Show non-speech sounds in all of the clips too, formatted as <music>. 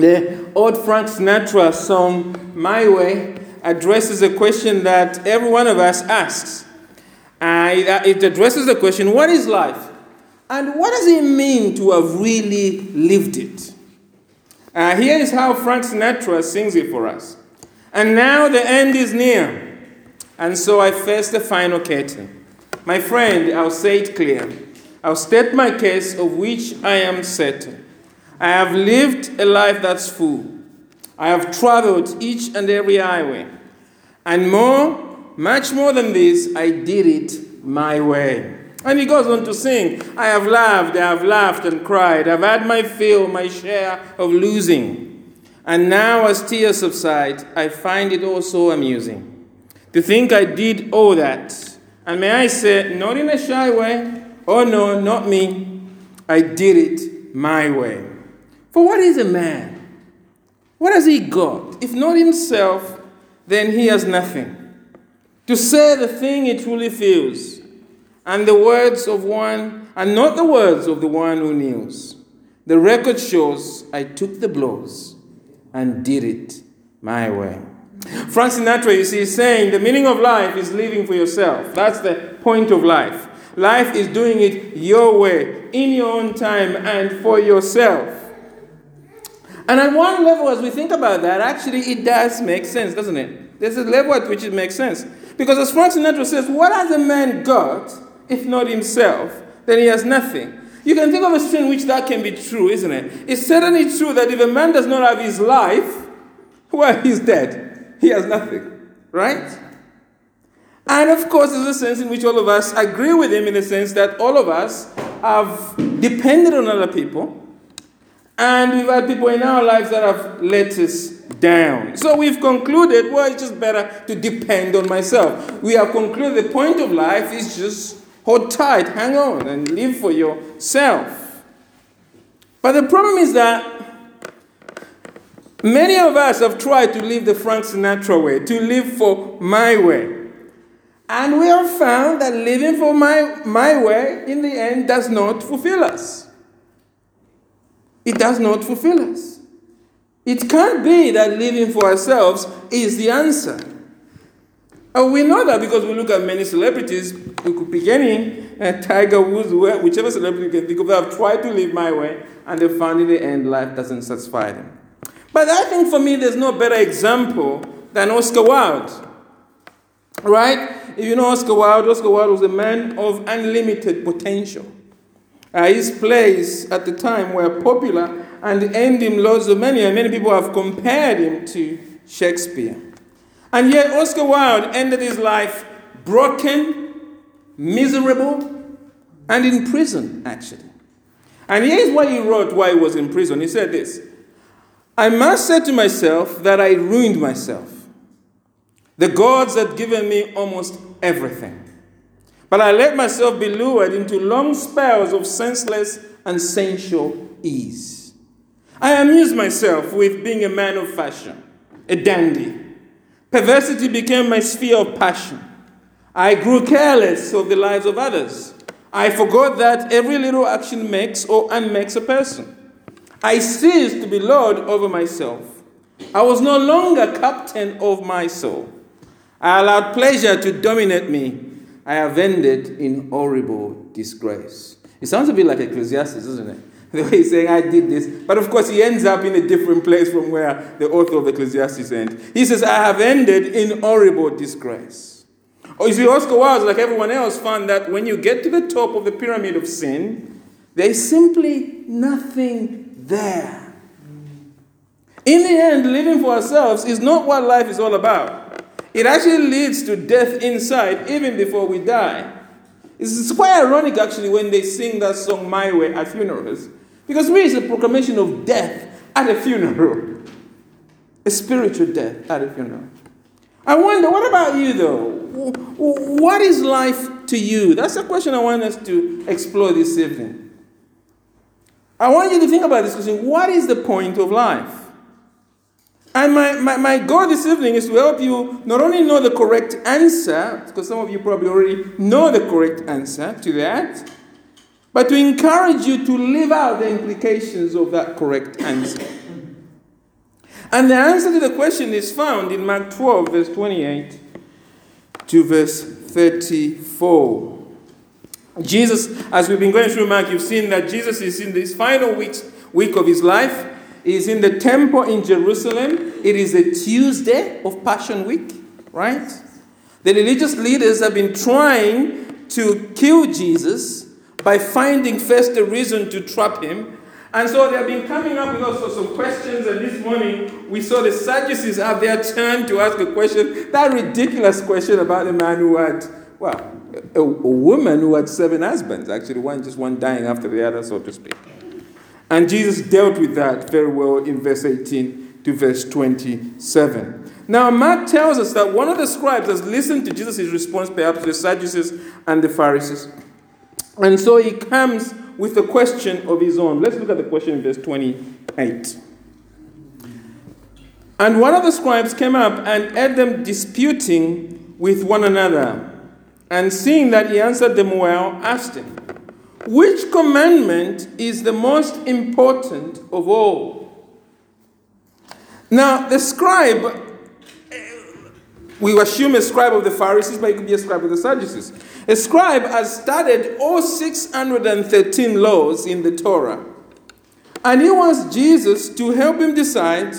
The old Frank Sinatra song, My Way, addresses a question that every one of us asks. Uh, it addresses the question, What is life? And what does it mean to have really lived it? Uh, here is how Frank Sinatra sings it for us. And now the end is near, and so I face the final curtain. My friend, I'll say it clear. I'll state my case of which I am certain. I have lived a life that's full. I have traveled each and every highway. And more, much more than this, I did it my way. And he goes on to sing, I have laughed, I have laughed and cried. I've had my fill, my share of losing. And now, as tears subside, I find it all so amusing to think I did all that. And may I say, not in a shy way, oh no, not me. I did it my way. For what is a man? What has he got? If not himself, then he has nothing. To say the thing he truly feels and the words of one, and not the words of the one who kneels. The record shows I took the blows and did it my way. Frank Sinatra, you see, is saying the meaning of life is living for yourself. That's the point of life. Life is doing it your way, in your own time, and for yourself. And at one level, as we think about that, actually it does make sense, doesn't it? There's a level at which it makes sense. Because as Frank Sinatra says, what has a man got if not himself, then he has nothing. You can think of a situation in which that can be true, isn't it? It's certainly true that if a man does not have his life, well, he's dead. He has nothing, right? And of course, there's a sense in which all of us agree with him in the sense that all of us have depended on other people, and we've had people in our lives that have let us down. So we've concluded, well, it's just better to depend on myself. We have concluded the point of life is just Hold tight, hang on, and live for yourself. But the problem is that many of us have tried to live the Frank Sinatra way, to live for my way. And we have found that living for my, my way, in the end, does not fulfill us. It does not fulfill us. It can't be that living for ourselves is the answer. And we know that because we look at many celebrities, we could pick any, uh, Tiger Woods, whichever celebrity you can think of, They have tried to live my way, and they found in the end life doesn't satisfy them. But I think for me, there's no better example than Oscar Wilde. Right? If you know Oscar Wilde, Oscar Wilde was a man of unlimited potential. Uh, his plays at the time were popular and earned him loads of money, and many people have compared him to Shakespeare. And yet, Oscar Wilde ended his life broken, miserable, and in prison, actually. And here's what he wrote while he was in prison. He said this I must say to myself that I ruined myself. The gods had given me almost everything. But I let myself be lured into long spells of senseless and sensual ease. I amused myself with being a man of fashion, a dandy, Perversity became my sphere of passion. I grew careless of the lives of others. I forgot that every little action makes or unmakes a person. I ceased to be lord over myself. I was no longer captain of my soul. I allowed pleasure to dominate me. I have ended in horrible disgrace. It sounds a bit like Ecclesiastes, doesn't it? <laughs> The way he's saying, I did this. But of course, he ends up in a different place from where the author of Ecclesiastes ends. He says, I have ended in horrible disgrace. Or oh, you see, Oscar Wilde, like everyone else, found that when you get to the top of the pyramid of sin, there is simply nothing there. In the end, living for ourselves is not what life is all about. It actually leads to death inside, even before we die. It's quite ironic, actually, when they sing that song, My Way, at funerals. Because me, it's a proclamation of death at a funeral, <laughs> a spiritual death at a funeral. I wonder, what about you though? What is life to you? That's a question I want us to explore this evening. I want you to think about this question what is the point of life? And my, my, my goal this evening is to help you not only know the correct answer, because some of you probably already know the correct answer to that, but to encourage you to live out the implications of that correct answer. And the answer to the question is found in Mark 12, verse 28 to verse 34. Jesus, as we've been going through Mark, you've seen that Jesus is in this final weeks, week of his life. Is in the temple in Jerusalem. It is a Tuesday of Passion Week, right? The religious leaders have been trying to kill Jesus by finding first a reason to trap him. And so they have been coming up with also some questions. And this morning we saw the Sadducees have their turn to ask a question, that ridiculous question about the man who had, well, a, a woman who had seven husbands, actually, one just one dying after the other, so to speak. And Jesus dealt with that very well in verse 18 to verse 27. Now, Mark tells us that one of the scribes has listened to Jesus' response, perhaps to the Sadducees and the Pharisees. And so he comes with a question of his own. Let's look at the question in verse 28. And one of the scribes came up and heard them disputing with one another. And seeing that he answered them well, asked him, Which commandment is the most important of all? Now, the scribe, we assume a scribe of the Pharisees, but it could be a scribe of the Sadducees. A scribe has studied all 613 laws in the Torah. And he wants Jesus to help him decide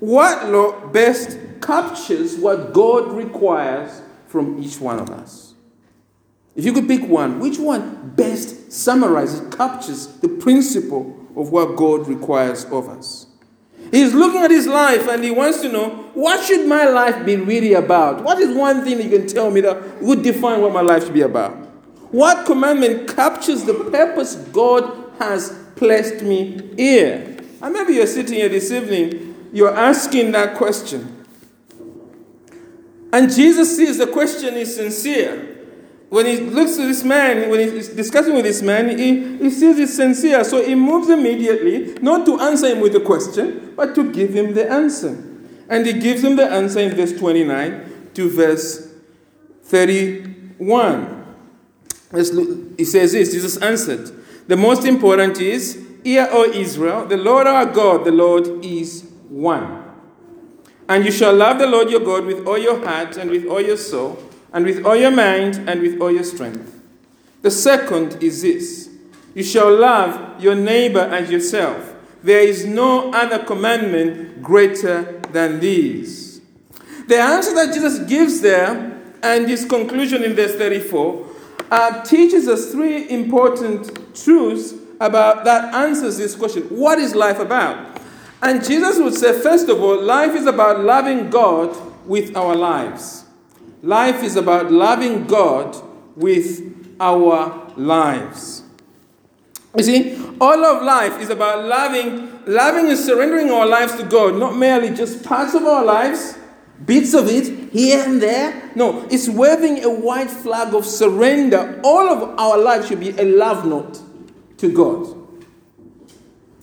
what law best captures what God requires from each one of us. If you could pick one, which one best summarizes, captures the principle of what God requires of us? He's looking at his life and he wants to know what should my life be really about? What is one thing you can tell me that would define what my life should be about? What commandment captures the purpose God has placed me here? And maybe you're sitting here this evening, you're asking that question. And Jesus sees the question is sincere when he looks to this man, when he's discussing with this man, he, he sees it's sincere. So he moves immediately, not to answer him with a question, but to give him the answer. And he gives him the answer in verse 29 to verse 31. He says this Jesus answered, The most important is, Hear, O Israel, the Lord our God, the Lord is one. And you shall love the Lord your God with all your heart and with all your soul and with all your mind and with all your strength. The second is this you shall love your neighbor as yourself. There is no other commandment greater than these. The answer that Jesus gives there and his conclusion in verse 34 uh, teaches us three important truths about that answers this question what is life about? And Jesus would say, first of all, life is about loving God with our lives. Life is about loving God with our lives. You see, all of life is about loving, loving and surrendering our lives to God, not merely just parts of our lives, bits of it here and there. No, it's waving a white flag of surrender. All of our lives should be a love note to God.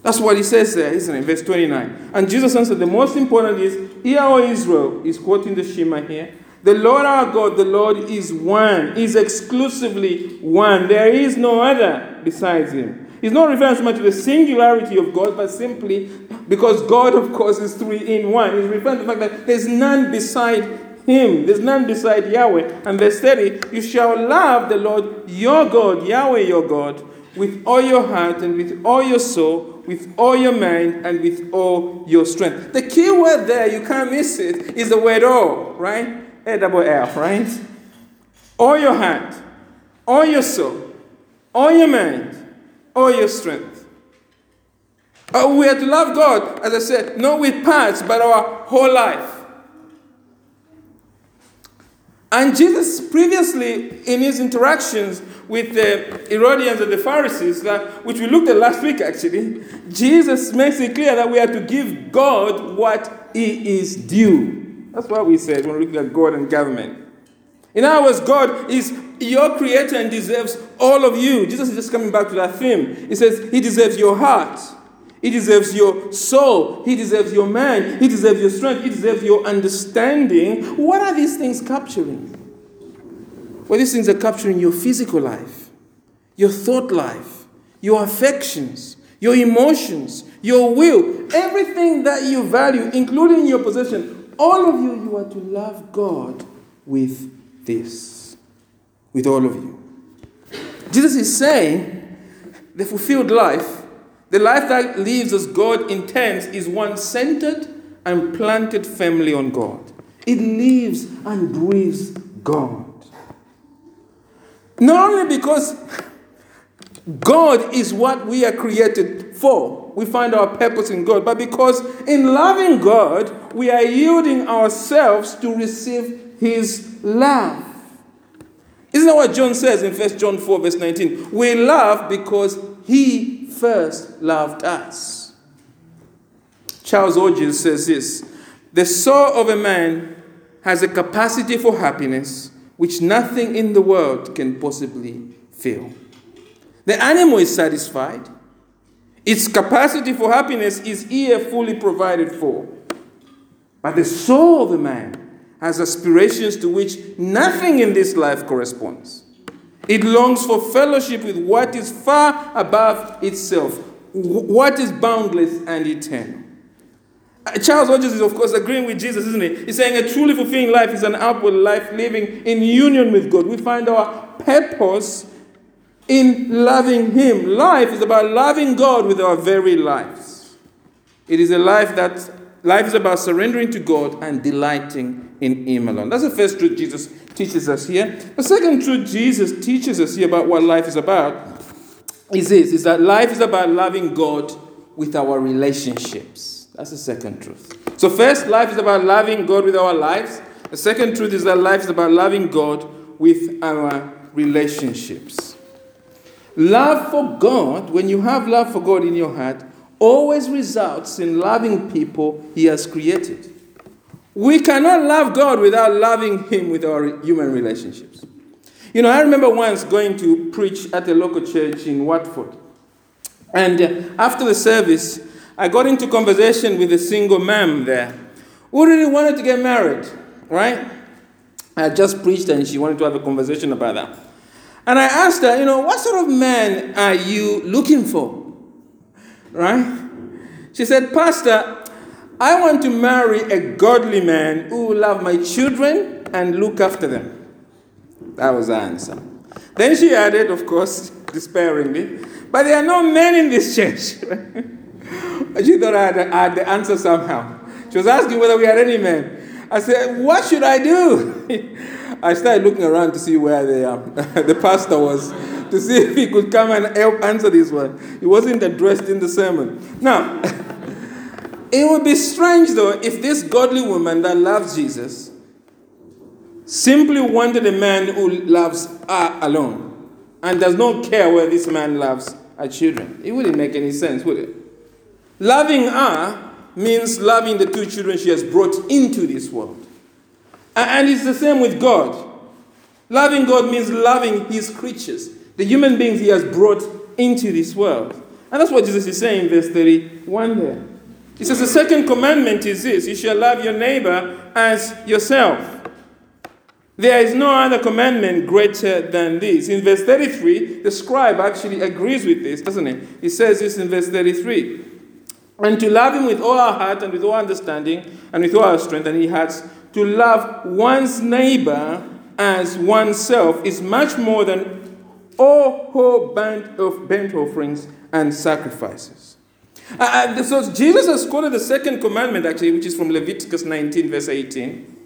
That's what he says there, isn't it? Verse 29. And Jesus answered, The most important is, Hear, O Israel, is quoting the Shema here. The Lord our God, the Lord is one, is exclusively one. There is no other besides him. He's not referring so much to the singularity of God, but simply because God, of course, is three in one. He's referring to the fact that there's none beside him. There's none beside Yahweh. And verse 30, you shall love the Lord your God, Yahweh your God, with all your heart and with all your soul, with all your mind and with all your strength. The key word there, you can't miss it, is the word all, right? A double F, right? All your heart, all your soul, all your mind, all your strength. Uh, we are to love God, as I said, not with parts, but our whole life. And Jesus, previously in his interactions with the Herodians and the Pharisees, that, which we looked at last week actually, Jesus makes it clear that we are to give God what he is due. That's what we said when we look at God and government. In other words, God is your creator and deserves all of you. Jesus is just coming back to that theme. He says, He deserves your heart. He deserves your soul. He deserves your mind. He deserves your strength. He deserves your understanding. What are these things capturing? Well, these things are capturing your physical life, your thought life, your affections, your emotions, your will, everything that you value, including your possession, all of you, you are to love God with this. With all of you. Jesus is saying the fulfilled life, the life that lives as God intends, is one centered and planted firmly on God. It lives and breathes God. Not only because God is what we are created for, we find our purpose in God, but because in loving God, we are yielding ourselves to receive His love. Isn't that what John says in 1 John 4, verse 19? We love because He first loved us. Charles Orgis says this The soul of a man has a capacity for happiness which nothing in the world can possibly fill. The animal is satisfied. Its capacity for happiness is here fully provided for. But the soul of a man has aspirations to which nothing in this life corresponds. It longs for fellowship with what is far above itself, what is boundless and eternal. Uh, Charles Rogers is, of course, agreeing with Jesus, isn't he? He's saying a truly fulfilling life is an outward life living in union with God. We find our purpose in loving Him. Life is about loving God with our very lives. It is a life that life is about surrendering to God and delighting in Him alone. That's the first truth Jesus teaches us here. The second truth Jesus teaches us here about what life is about is this: is that life is about loving God with our relationships. That's the second truth. So, first, life is about loving God with our lives. The second truth is that life is about loving God with our relationships. Love for God, when you have love for God in your heart, always results in loving people He has created. We cannot love God without loving Him with our human relationships. You know, I remember once going to preach at a local church in Watford. And uh, after the service, I got into conversation with a single ma'am there who really wanted to get married, right? I just preached and she wanted to have a conversation about that. And I asked her, you know, what sort of man are you looking for? Right? She said, Pastor, I want to marry a godly man who will love my children and look after them. That was the answer. Then she added, of course, despairingly, but there are no men in this church. <laughs> she thought I had, I had the answer somehow. She was asking whether we had any men. I said, What should I do? <laughs> I started looking around to see where the, um, <laughs> the pastor was, to see if he could come and help answer this one. He wasn't addressed in the sermon. Now, <laughs> it would be strange though if this godly woman that loves Jesus simply wanted a man who loves her alone and does not care where this man loves her children. It wouldn't make any sense, would it? Loving her means loving the two children she has brought into this world. And it's the same with God. Loving God means loving His creatures, the human beings He has brought into this world. And that's what Jesus is saying in verse 31 there. He says, The second commandment is this you shall love your neighbor as yourself. There is no other commandment greater than this. In verse 33, the scribe actually agrees with this, doesn't he? He says this in verse 33. And to love him with all our heart and with all understanding and with all our strength, and he has to love one's neighbor as oneself is much more than all whole band of burnt offerings and sacrifices. Uh, uh, so Jesus has quoted the second commandment, actually, which is from Leviticus 19, verse 18.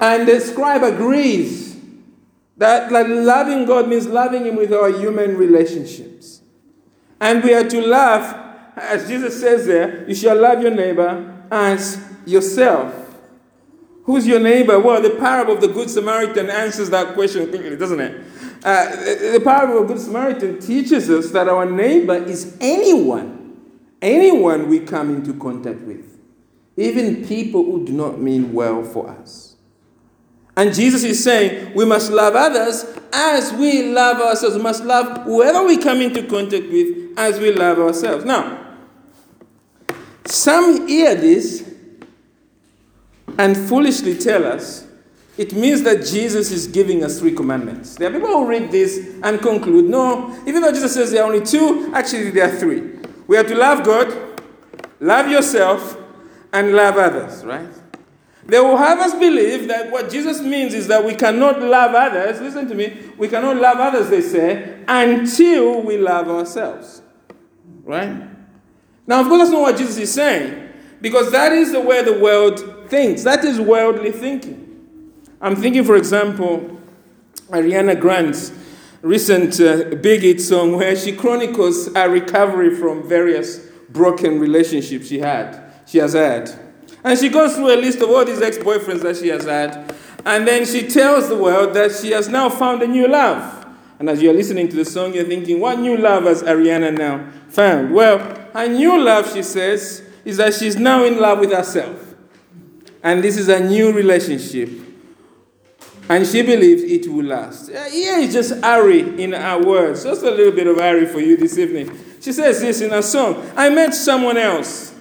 And the scribe agrees that like, loving God means loving Him with our human relationships. And we are to love, as Jesus says there, you shall love your neighbor as yourself. Who's your neighbor? Well, the parable of the Good Samaritan answers that question quickly, doesn't it? Uh, the parable of the Good Samaritan teaches us that our neighbor is anyone, anyone we come into contact with, even people who do not mean well for us. And Jesus is saying we must love others as we love ourselves. We must love whoever we come into contact with as we love ourselves. Now, some hear this and foolishly tell us it means that Jesus is giving us three commandments. There are people who read this and conclude, no, even though Jesus says there are only two, actually there are three. We are to love God, love yourself, and love others, right? They will have us believe that what Jesus means is that we cannot love others, listen to me, we cannot love others, they say, until we love ourselves. Right? Now, of course, that's not what Jesus is saying, because that is the way the world thinks. That is worldly thinking. I'm thinking, for example, Ariana Grande's recent uh, big hit song where she chronicles her recovery from various broken relationships she had, she has had. And she goes through a list of all these ex boyfriends that she has had. And then she tells the world that she has now found a new love. And as you're listening to the song, you're thinking, what new love has Ariana now found? Well, her new love, she says, is that she's now in love with herself. And this is a new relationship. And she believes it will last. Uh, Here is just Ari in her words. Just a little bit of Ari for you this evening. She says this in her song I met someone else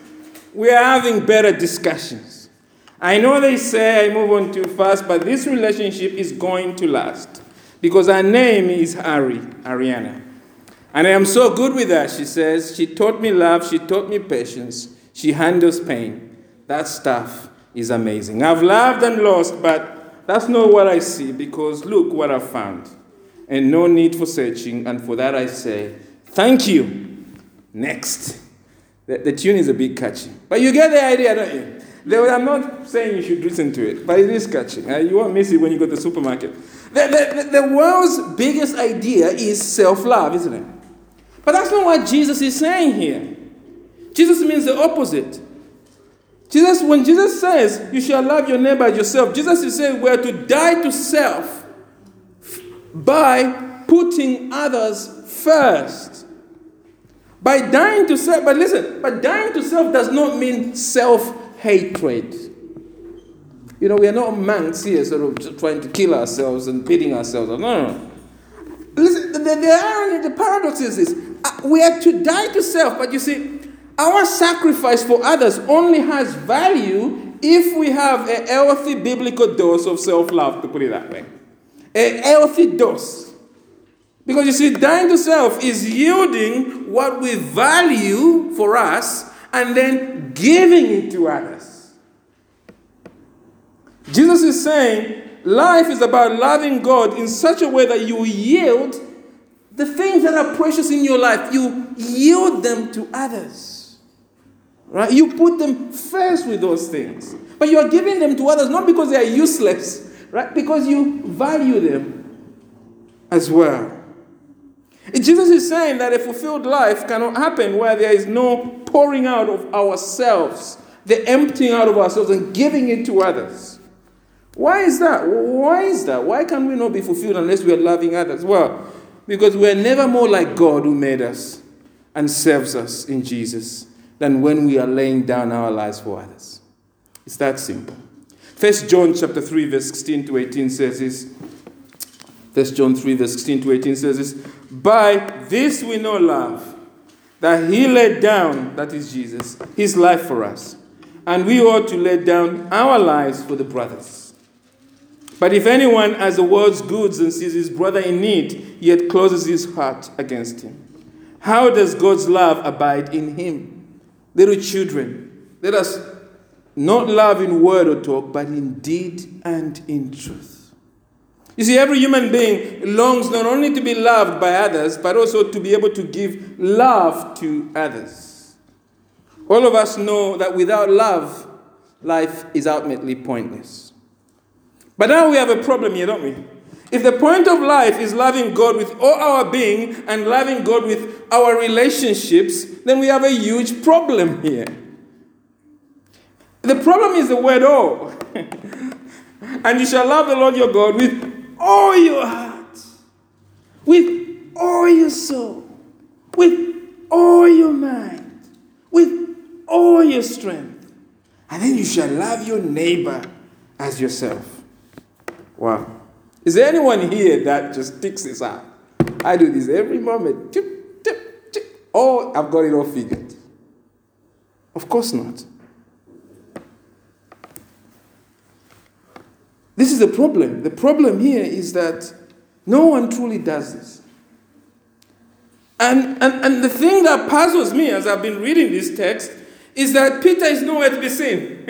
we are having better discussions. I know they say I move on too fast, but this relationship is going to last because her name is Ari, Ariana. And I am so good with her, she says. She taught me love, she taught me patience, she handles pain. That stuff is amazing. I've loved and lost, but that's not what I see because look what I've found. And no need for searching, and for that I say, thank you. Next. The, the tune is a bit catchy. But you get the idea, don't you? I'm not saying you should listen to it, but it is catchy. Uh, you won't miss it when you go to the supermarket. The, the, the world's biggest idea is self love, isn't it? But that's not what Jesus is saying here. Jesus means the opposite. Jesus, when Jesus says you shall love your neighbor as yourself, Jesus is saying we're to die to self by putting others first. By dying to self, but listen, but dying to self does not mean self hatred. You know, we are not monks here sort of trying to kill ourselves and beating ourselves. No, no, no. Listen, the, the irony, the paradox is this uh, we are to die to self, but you see, our sacrifice for others only has value if we have a healthy biblical dose of self love, to put it that way. A healthy dose. Because you see, dying to self is yielding what we value for us and then giving it to others. Jesus is saying life is about loving God in such a way that you yield the things that are precious in your life, you yield them to others. Right? You put them first with those things. But you are giving them to others not because they are useless, right? Because you value them as well. Jesus is saying that a fulfilled life cannot happen where there is no pouring out of ourselves, the emptying out of ourselves and giving it to others. Why is that? Why is that? Why can we not be fulfilled unless we are loving others? Well, because we're never more like God who made us and serves us in Jesus than when we are laying down our lives for others. It's that simple. First John chapter 3, verse 16 to 18 says this. First John 3, verse 16 to 18 says this. By this we know love, that he laid down, that is Jesus, his life for us. And we ought to lay down our lives for the brothers. But if anyone has the world's goods and sees his brother in need, yet closes his heart against him, how does God's love abide in him? Little children, let us not love in word or talk, but in deed and in truth. You see, every human being longs not only to be loved by others, but also to be able to give love to others. All of us know that without love, life is ultimately pointless. But now we have a problem here, don't we? If the point of life is loving God with all our being and loving God with our relationships, then we have a huge problem here. The problem is the word all. <laughs> and you shall love the Lord your God with all your heart, with all your soul, with all your mind, with all your strength. And then you shall love your neighbor as yourself. Wow. Is there anyone here that just ticks this out? I do this every moment. Tip, tip, tip. Oh, I've got it all figured. Of course not. This is the problem. The problem here is that no one truly does this. And, and, and the thing that puzzles me as I've been reading this text is that Peter is nowhere to be seen.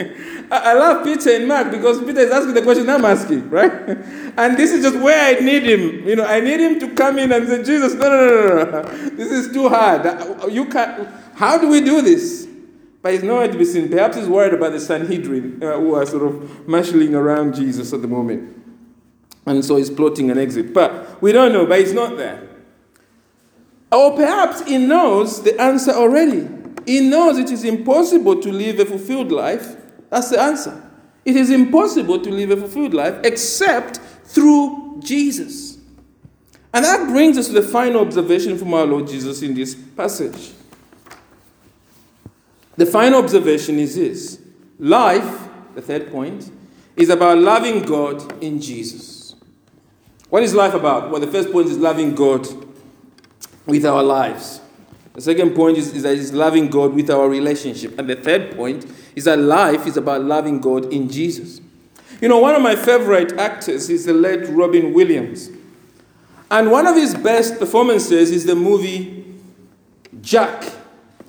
I love Peter and Mark because Peter is asking the question I'm asking, right? <laughs> And this is just where I need him. You know, I need him to come in and say, Jesus, no, no, no, no, no. <laughs> This is too hard. You can't. How do we do this? But he's nowhere to be seen. Perhaps he's worried about the Sanhedrin uh, who are sort of marshalling around Jesus at the moment. And so he's plotting an exit. But we don't know, but he's not there. Or perhaps he knows the answer already. He knows it is impossible to live a fulfilled life. That's the answer. It is impossible to live a fulfilled life except through Jesus. And that brings us to the final observation from our Lord Jesus in this passage. The final observation is this life, the third point, is about loving God in Jesus. What is life about? Well, the first point is loving God with our lives. The second point is, is that it's loving God with our relationship. And the third point is that life is about loving God in Jesus. You know, one of my favorite actors is the late Robin Williams. And one of his best performances is the movie Jack,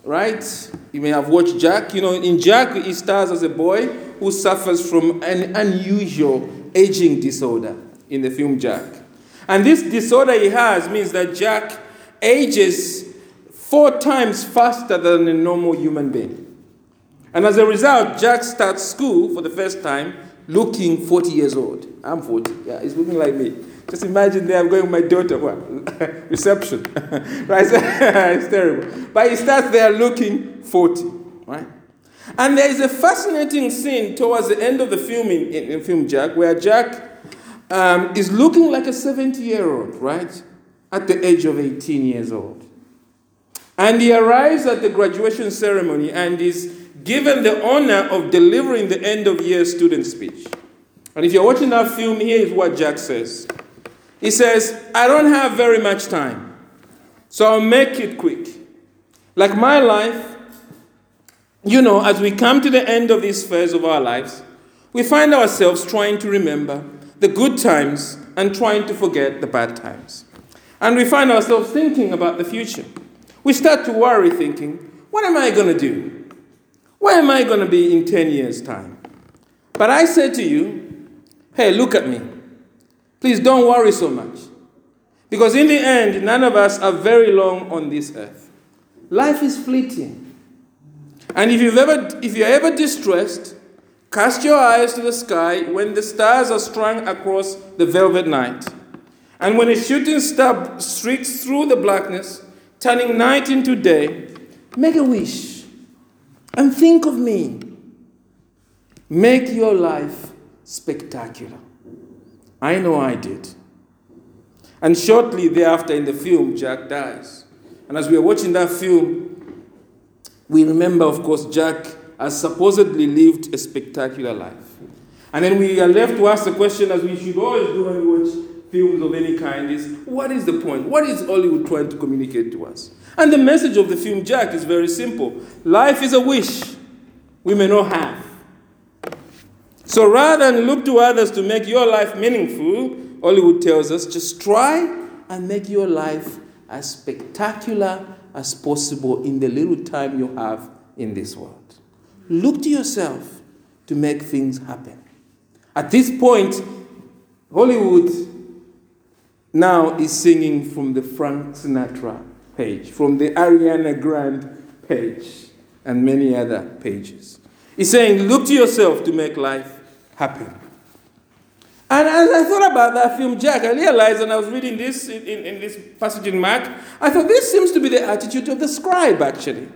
right? You may have watched Jack. You know, in Jack, he stars as a boy who suffers from an unusual aging disorder in the film Jack. And this disorder he has means that Jack ages four times faster than a normal human being. And as a result, Jack starts school for the first time looking 40 years old. I'm 40. Yeah, he's looking like me. Just imagine there I'm going with my daughter. What? <laughs> Reception. <laughs> right? <laughs> it's terrible. But he starts there looking 40. Right? And there is a fascinating scene towards the end of the film in, in, in film Jack where Jack um, is looking like a 70 year old, right? At the age of 18 years old. And he arrives at the graduation ceremony and is given the honor of delivering the end of year student speech. And if you're watching that film, here is what Jack says. He says, I don't have very much time, so I'll make it quick. Like my life, you know, as we come to the end of this phase of our lives, we find ourselves trying to remember the good times and trying to forget the bad times. And we find ourselves thinking about the future. We start to worry, thinking, what am I going to do? Where am I going to be in 10 years' time? But I say to you, hey, look at me. Please don't worry so much. Because in the end, none of us are very long on this earth. Life is fleeting. And if, you've ever, if you're ever distressed, cast your eyes to the sky when the stars are strung across the velvet night. And when a shooting star streaks through the blackness, turning night into day, make a wish and think of me. Make your life spectacular. I know I did. And shortly thereafter in the film, Jack dies. And as we are watching that film, we remember, of course, Jack has supposedly lived a spectacular life. And then we are left to ask the question, as we should always do when we watch films of any kind, is what is the point? What is Hollywood trying to communicate to us? And the message of the film Jack is very simple life is a wish we may not have. So rather than look to others to make your life meaningful, Hollywood tells us just try and make your life as spectacular as possible in the little time you have in this world. Look to yourself to make things happen. At this point, Hollywood now is singing from the Frank Sinatra page, from the Ariana Grande page, and many other pages. He's saying, look to yourself to make life happen. And as I thought about that film, Jack, I realized, and I was reading this in, in, in, this passage in Mark, I thought this seems to be the attitude of the scribe, actually.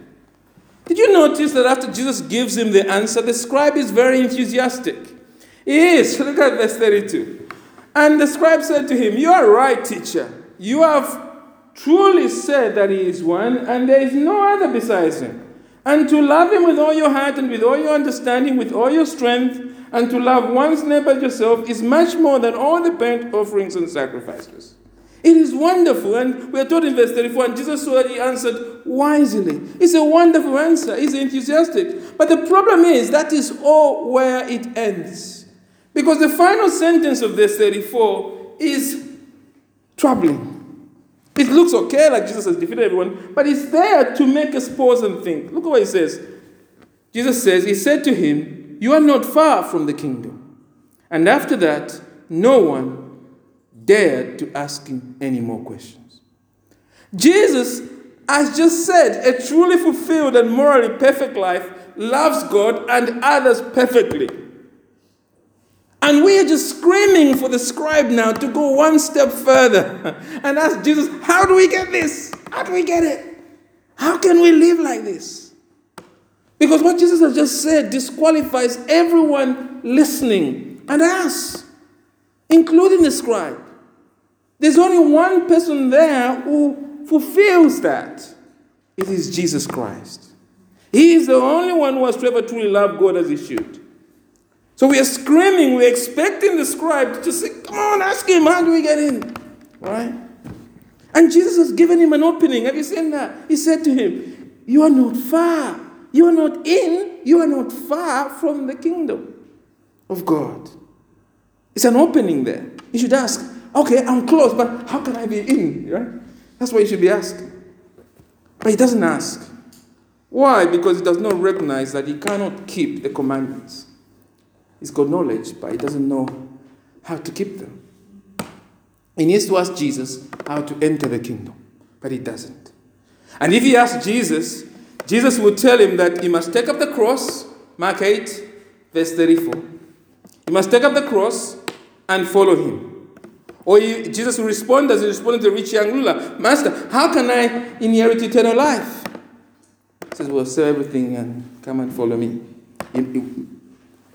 Did you notice that after Jesus gives him the answer, the scribe is very enthusiastic? He is. Look at verse 32. And the scribe said to him, You are right, teacher. You have truly said that he is one, and there is no other besides him. And to love him with all your heart and with all your understanding, with all your strength, and to love one's neighbor as yourself is much more than all the burnt offerings and sacrifices. It is wonderful. And we are told in verse 34, and Jesus that he answered wisely. It's a wonderful answer. He's enthusiastic. But the problem is that is all where it ends. Because the final sentence of verse 34 is troubling. It looks okay, like Jesus has defeated everyone, but it's there to make us pause and think. Look at what he says. Jesus says, He said to him, You are not far from the kingdom. And after that, no one dared to ask him any more questions. Jesus, as just said, a truly fulfilled and morally perfect life loves God and others perfectly. And we are just screaming for the scribe now to go one step further <laughs> and ask Jesus, How do we get this? How do we get it? How can we live like this? Because what Jesus has just said disqualifies everyone listening and us, including the scribe. There's only one person there who fulfills that. It is Jesus Christ. He is the only one who has ever truly loved God as he should. So we are screaming, we're expecting the scribe to say, Come on, ask him, how do we get in? Right? And Jesus has given him an opening. Have you seen that? He said to him, You are not far. You are not in, you are not far from the kingdom of God. It's an opening there. You should ask, okay, I'm close, but how can I be in? Right? That's what you should be asking. But he doesn't ask. Why? Because he does not recognize that he cannot keep the commandments. He's got knowledge, but he doesn't know how to keep them. He needs to ask Jesus how to enter the kingdom, but he doesn't. And if he asks Jesus, Jesus will tell him that he must take up the cross, Mark 8, verse 34. He must take up the cross and follow him. Or he, Jesus will respond as he responded to the rich young ruler Master, how can I inherit eternal life? He says, Well, sell everything and come and follow me.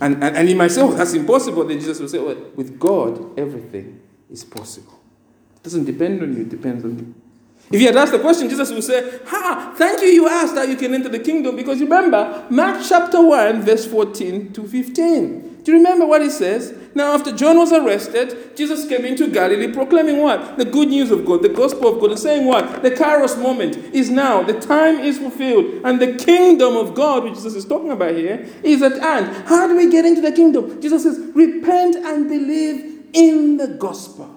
And, and, and he might say, Oh, that's impossible. Then Jesus will say, Well, with God, everything is possible. It doesn't depend on you, it depends on you. If you had asked the question, Jesus would say, Ha, thank you, you asked how you can enter the kingdom. Because remember, Mark chapter 1, verse 14 to 15. Do you remember what he says? Now, after John was arrested, Jesus came into Galilee proclaiming what? The good news of God, the gospel of God, and saying what? The kairos moment is now. The time is fulfilled. And the kingdom of God, which Jesus is talking about here, is at hand. How do we get into the kingdom? Jesus says, repent and believe in the gospel.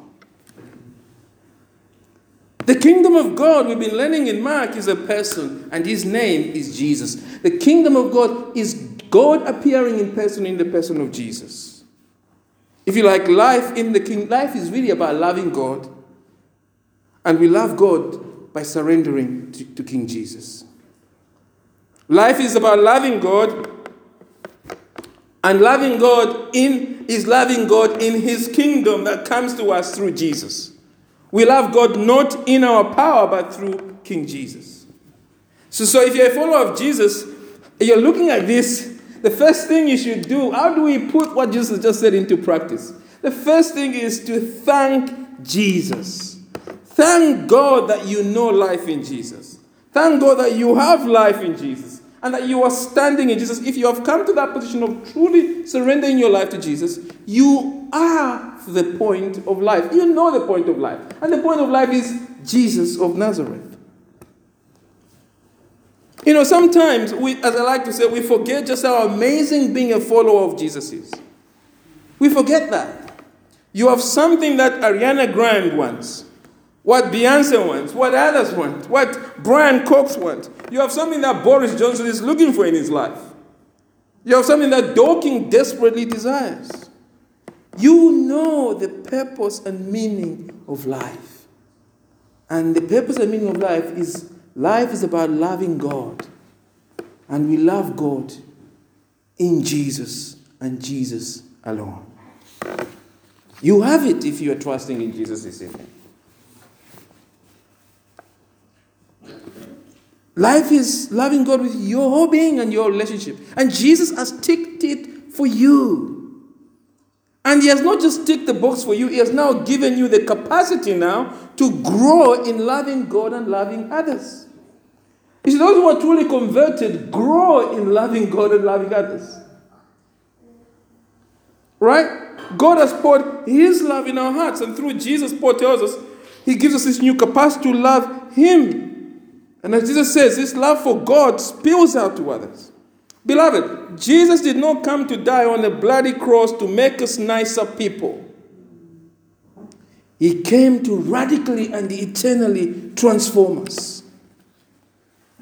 The kingdom of God, we've been learning in Mark, is a person, and his name is Jesus. The kingdom of God is God appearing in person in the person of Jesus. If you like life in the king, life is really about loving God. And we love God by surrendering to, to King Jesus. Life is about loving God. And loving God in is loving God in his kingdom that comes to us through Jesus. We love God not in our power, but through King Jesus. So, so if you're a follower of Jesus, you're looking at this, the first thing you should do, how do we put what Jesus just said into practice? The first thing is to thank Jesus. Thank God that you know life in Jesus. Thank God that you have life in Jesus and that you are standing in Jesus. If you have come to that position of truly surrendering your life to Jesus, you are the point of life. You know the point of life. And the point of life is Jesus of Nazareth. You know, sometimes we, as I like to say, we forget just how amazing being a follower of Jesus is. We forget that. You have something that Ariana Grande wants, what Beyonce wants, what others want, what Brian Cox wants. You have something that Boris Johnson is looking for in his life. You have something that Dorking desperately desires. You know the purpose and meaning of life. And the purpose and meaning of life is life is about loving God. And we love God in Jesus and Jesus alone. You have it if you are trusting in Jesus this evening. Life is loving God with your whole being and your relationship. And Jesus has ticked it for you. And he has not just ticked the box for you, he has now given you the capacity now to grow in loving God and loving others. See, those who are truly converted grow in loving God and loving others. Right? God has poured his love in our hearts, and through Jesus, Paul tells us, he gives us this new capacity to love him. And as Jesus says, this love for God spills out to others. Beloved, Jesus did not come to die on a bloody cross to make us nicer people. He came to radically and eternally transform us.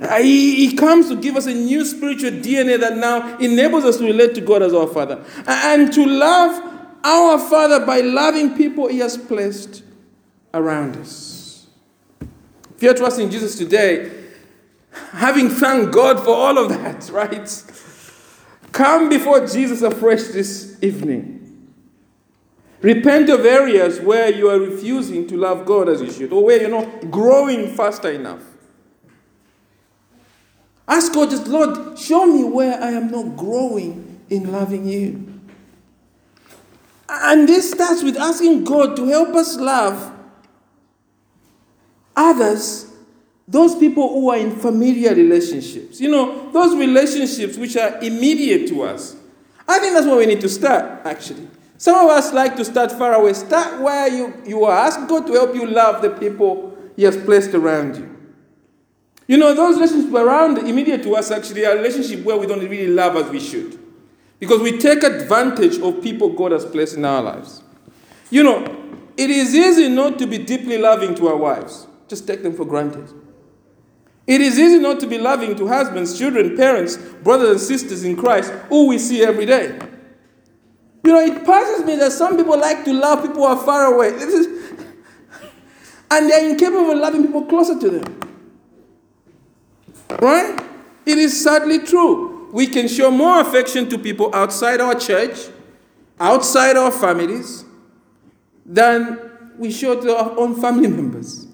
Uh, he, he comes to give us a new spiritual DNA that now enables us to relate to God as our Father. And to love our Father by loving people He has placed around us. If you're trusting Jesus today, having thanked God for all of that, <laughs> right? Come before Jesus afresh this evening. Repent of areas where you are refusing to love God as you should, or where you're not growing faster enough. Ask God, just Lord, show me where I am not growing in loving you. And this starts with asking God to help us love others, those people who are in familiar relationships. You know, those relationships which are immediate to us. I think that's where we need to start, actually. Some of us like to start far away. Start where you, you are. Ask God to help you love the people He has placed around you. You know, those relationships around immediate to us actually are relationships where we don't really love as we should. Because we take advantage of people God has placed in our lives. You know, it is easy not to be deeply loving to our wives, just take them for granted. It is easy not to be loving to husbands, children, parents, brothers, and sisters in Christ who we see every day. You know, it passes me that some people like to love people who are far away. <laughs> and they're incapable of loving people closer to them. Right? It is sadly true we can show more affection to people outside our church, outside our families, than we show to our own family members.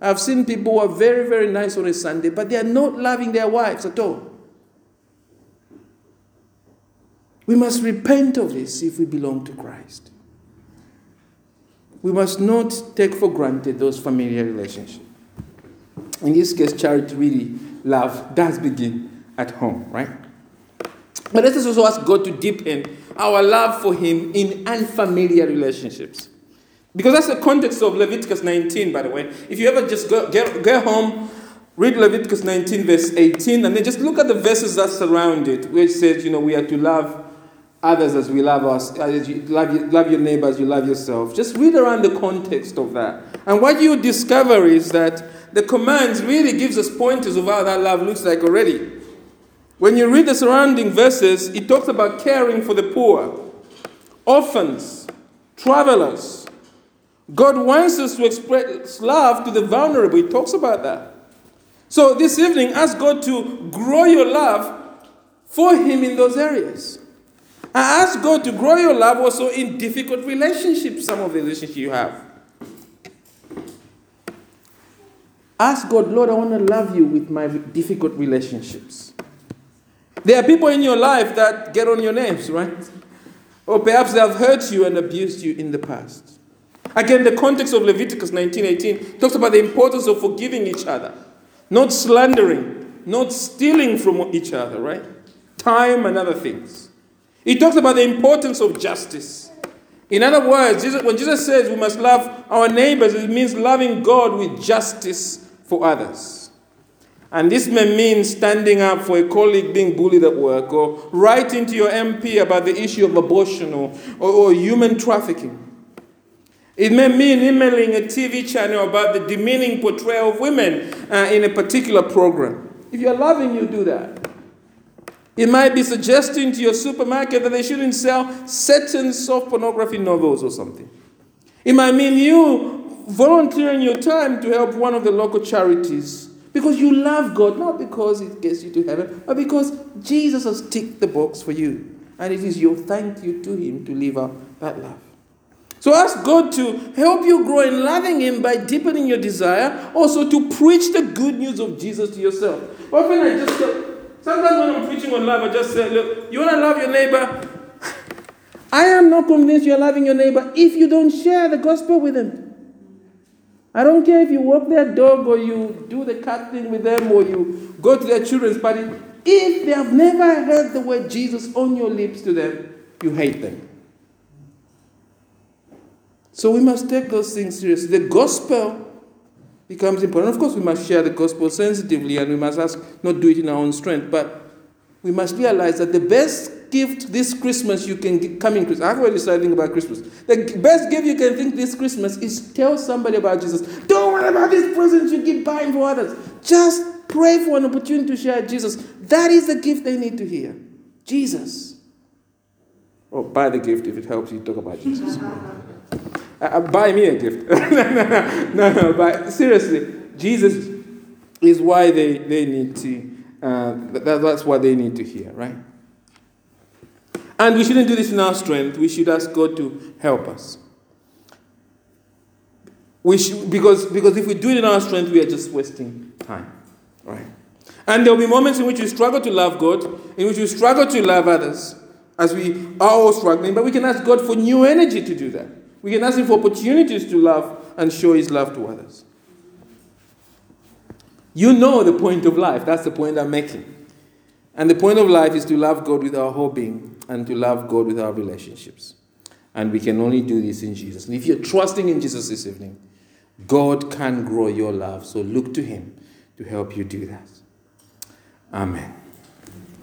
I've seen people who are very, very nice on a Sunday, but they are not loving their wives at all. We must repent of this if we belong to Christ. We must not take for granted those familiar relationships. In this case, charity, really, love does begin at home, right? But let us also ask God to deepen our love for Him in unfamiliar relationships. Because that's the context of Leviticus 19, by the way. If you ever just go, get, get home, read Leviticus 19, verse 18, and then just look at the verses that surround it, which says, you know, we are to love others as we love us, as you love, love your neighbor as you love yourself. Just read around the context of that. And what you discover is that the commands really gives us pointers of how that love looks like already. When you read the surrounding verses, it talks about caring for the poor, orphans, travelers. God wants us to express love to the vulnerable. He talks about that. So this evening, ask God to grow your love for Him in those areas. And ask God to grow your love also in difficult relationships, some of the relationships you have. Ask God, Lord, I want to love you with my difficult relationships. There are people in your life that get on your nerves, right? Or perhaps they have hurt you and abused you in the past. Again, the context of Leviticus 19:18 talks about the importance of forgiving each other, not slandering, not stealing from each other, right? Time and other things. It talks about the importance of justice. In other words, Jesus, when Jesus says we must love our neighbors, it means loving God with justice for others. And this may mean standing up for a colleague being bullied at work, or writing to your MP about the issue of abortion or, or, or human trafficking. It may mean emailing a TV channel about the demeaning portrayal of women uh, in a particular program. If you're loving, you do that. It might be suggesting to your supermarket that they shouldn't sell certain soft pornography novels or something. It might mean you volunteering your time to help one of the local charities because you love God, not because it gets you to heaven, but because Jesus has ticked the box for you. And it is your thank you to Him to live out that love. So ask God to help you grow in loving Him by deepening your desire, also to preach the good news of Jesus to yourself. Often I just, uh, sometimes when I'm preaching on love, I just say, look, you want to love your neighbor? <sighs> I am not convinced you're loving your neighbor if you don't share the gospel with them. I don't care if you walk their dog or you do the cat thing with them or you go to their children's party. If they have never heard the word Jesus on your lips to them, you hate them. So we must take those things seriously. The gospel becomes important. Of course, we must share the gospel sensitively and we must ask, not do it in our own strength, but we must realize that the best gift this Christmas you can get, coming Christmas. I've already started thinking about Christmas. The best gift you can think this Christmas is tell somebody about Jesus. Don't worry about these presents you keep buying for others. Just Pray for an opportunity to share Jesus. That is the gift they need to hear. Jesus. Or buy the gift if it helps you talk about Jesus. <laughs> uh, uh buy me a gift. <laughs> no, no, but seriously, Jesus is why they, they need to, uh, that, that's what they need to hear, right? And we shouldn't do this in our strength. We should ask God to help us. We should, because, because if we do it in our strength, we are just wasting time. Right? And there will be moments in which we struggle to love God, in which we struggle to love others, as we are all struggling, but we can ask God for new energy to do that. We can ask Him for opportunities to love and show His love to others. You know the point of life. That's the point I'm making. And the point of life is to love God with our whole being and to love God with our relationships. And we can only do this in Jesus. And if you're trusting in Jesus this evening, God can grow your love. So look to Him to help you do that. Amen.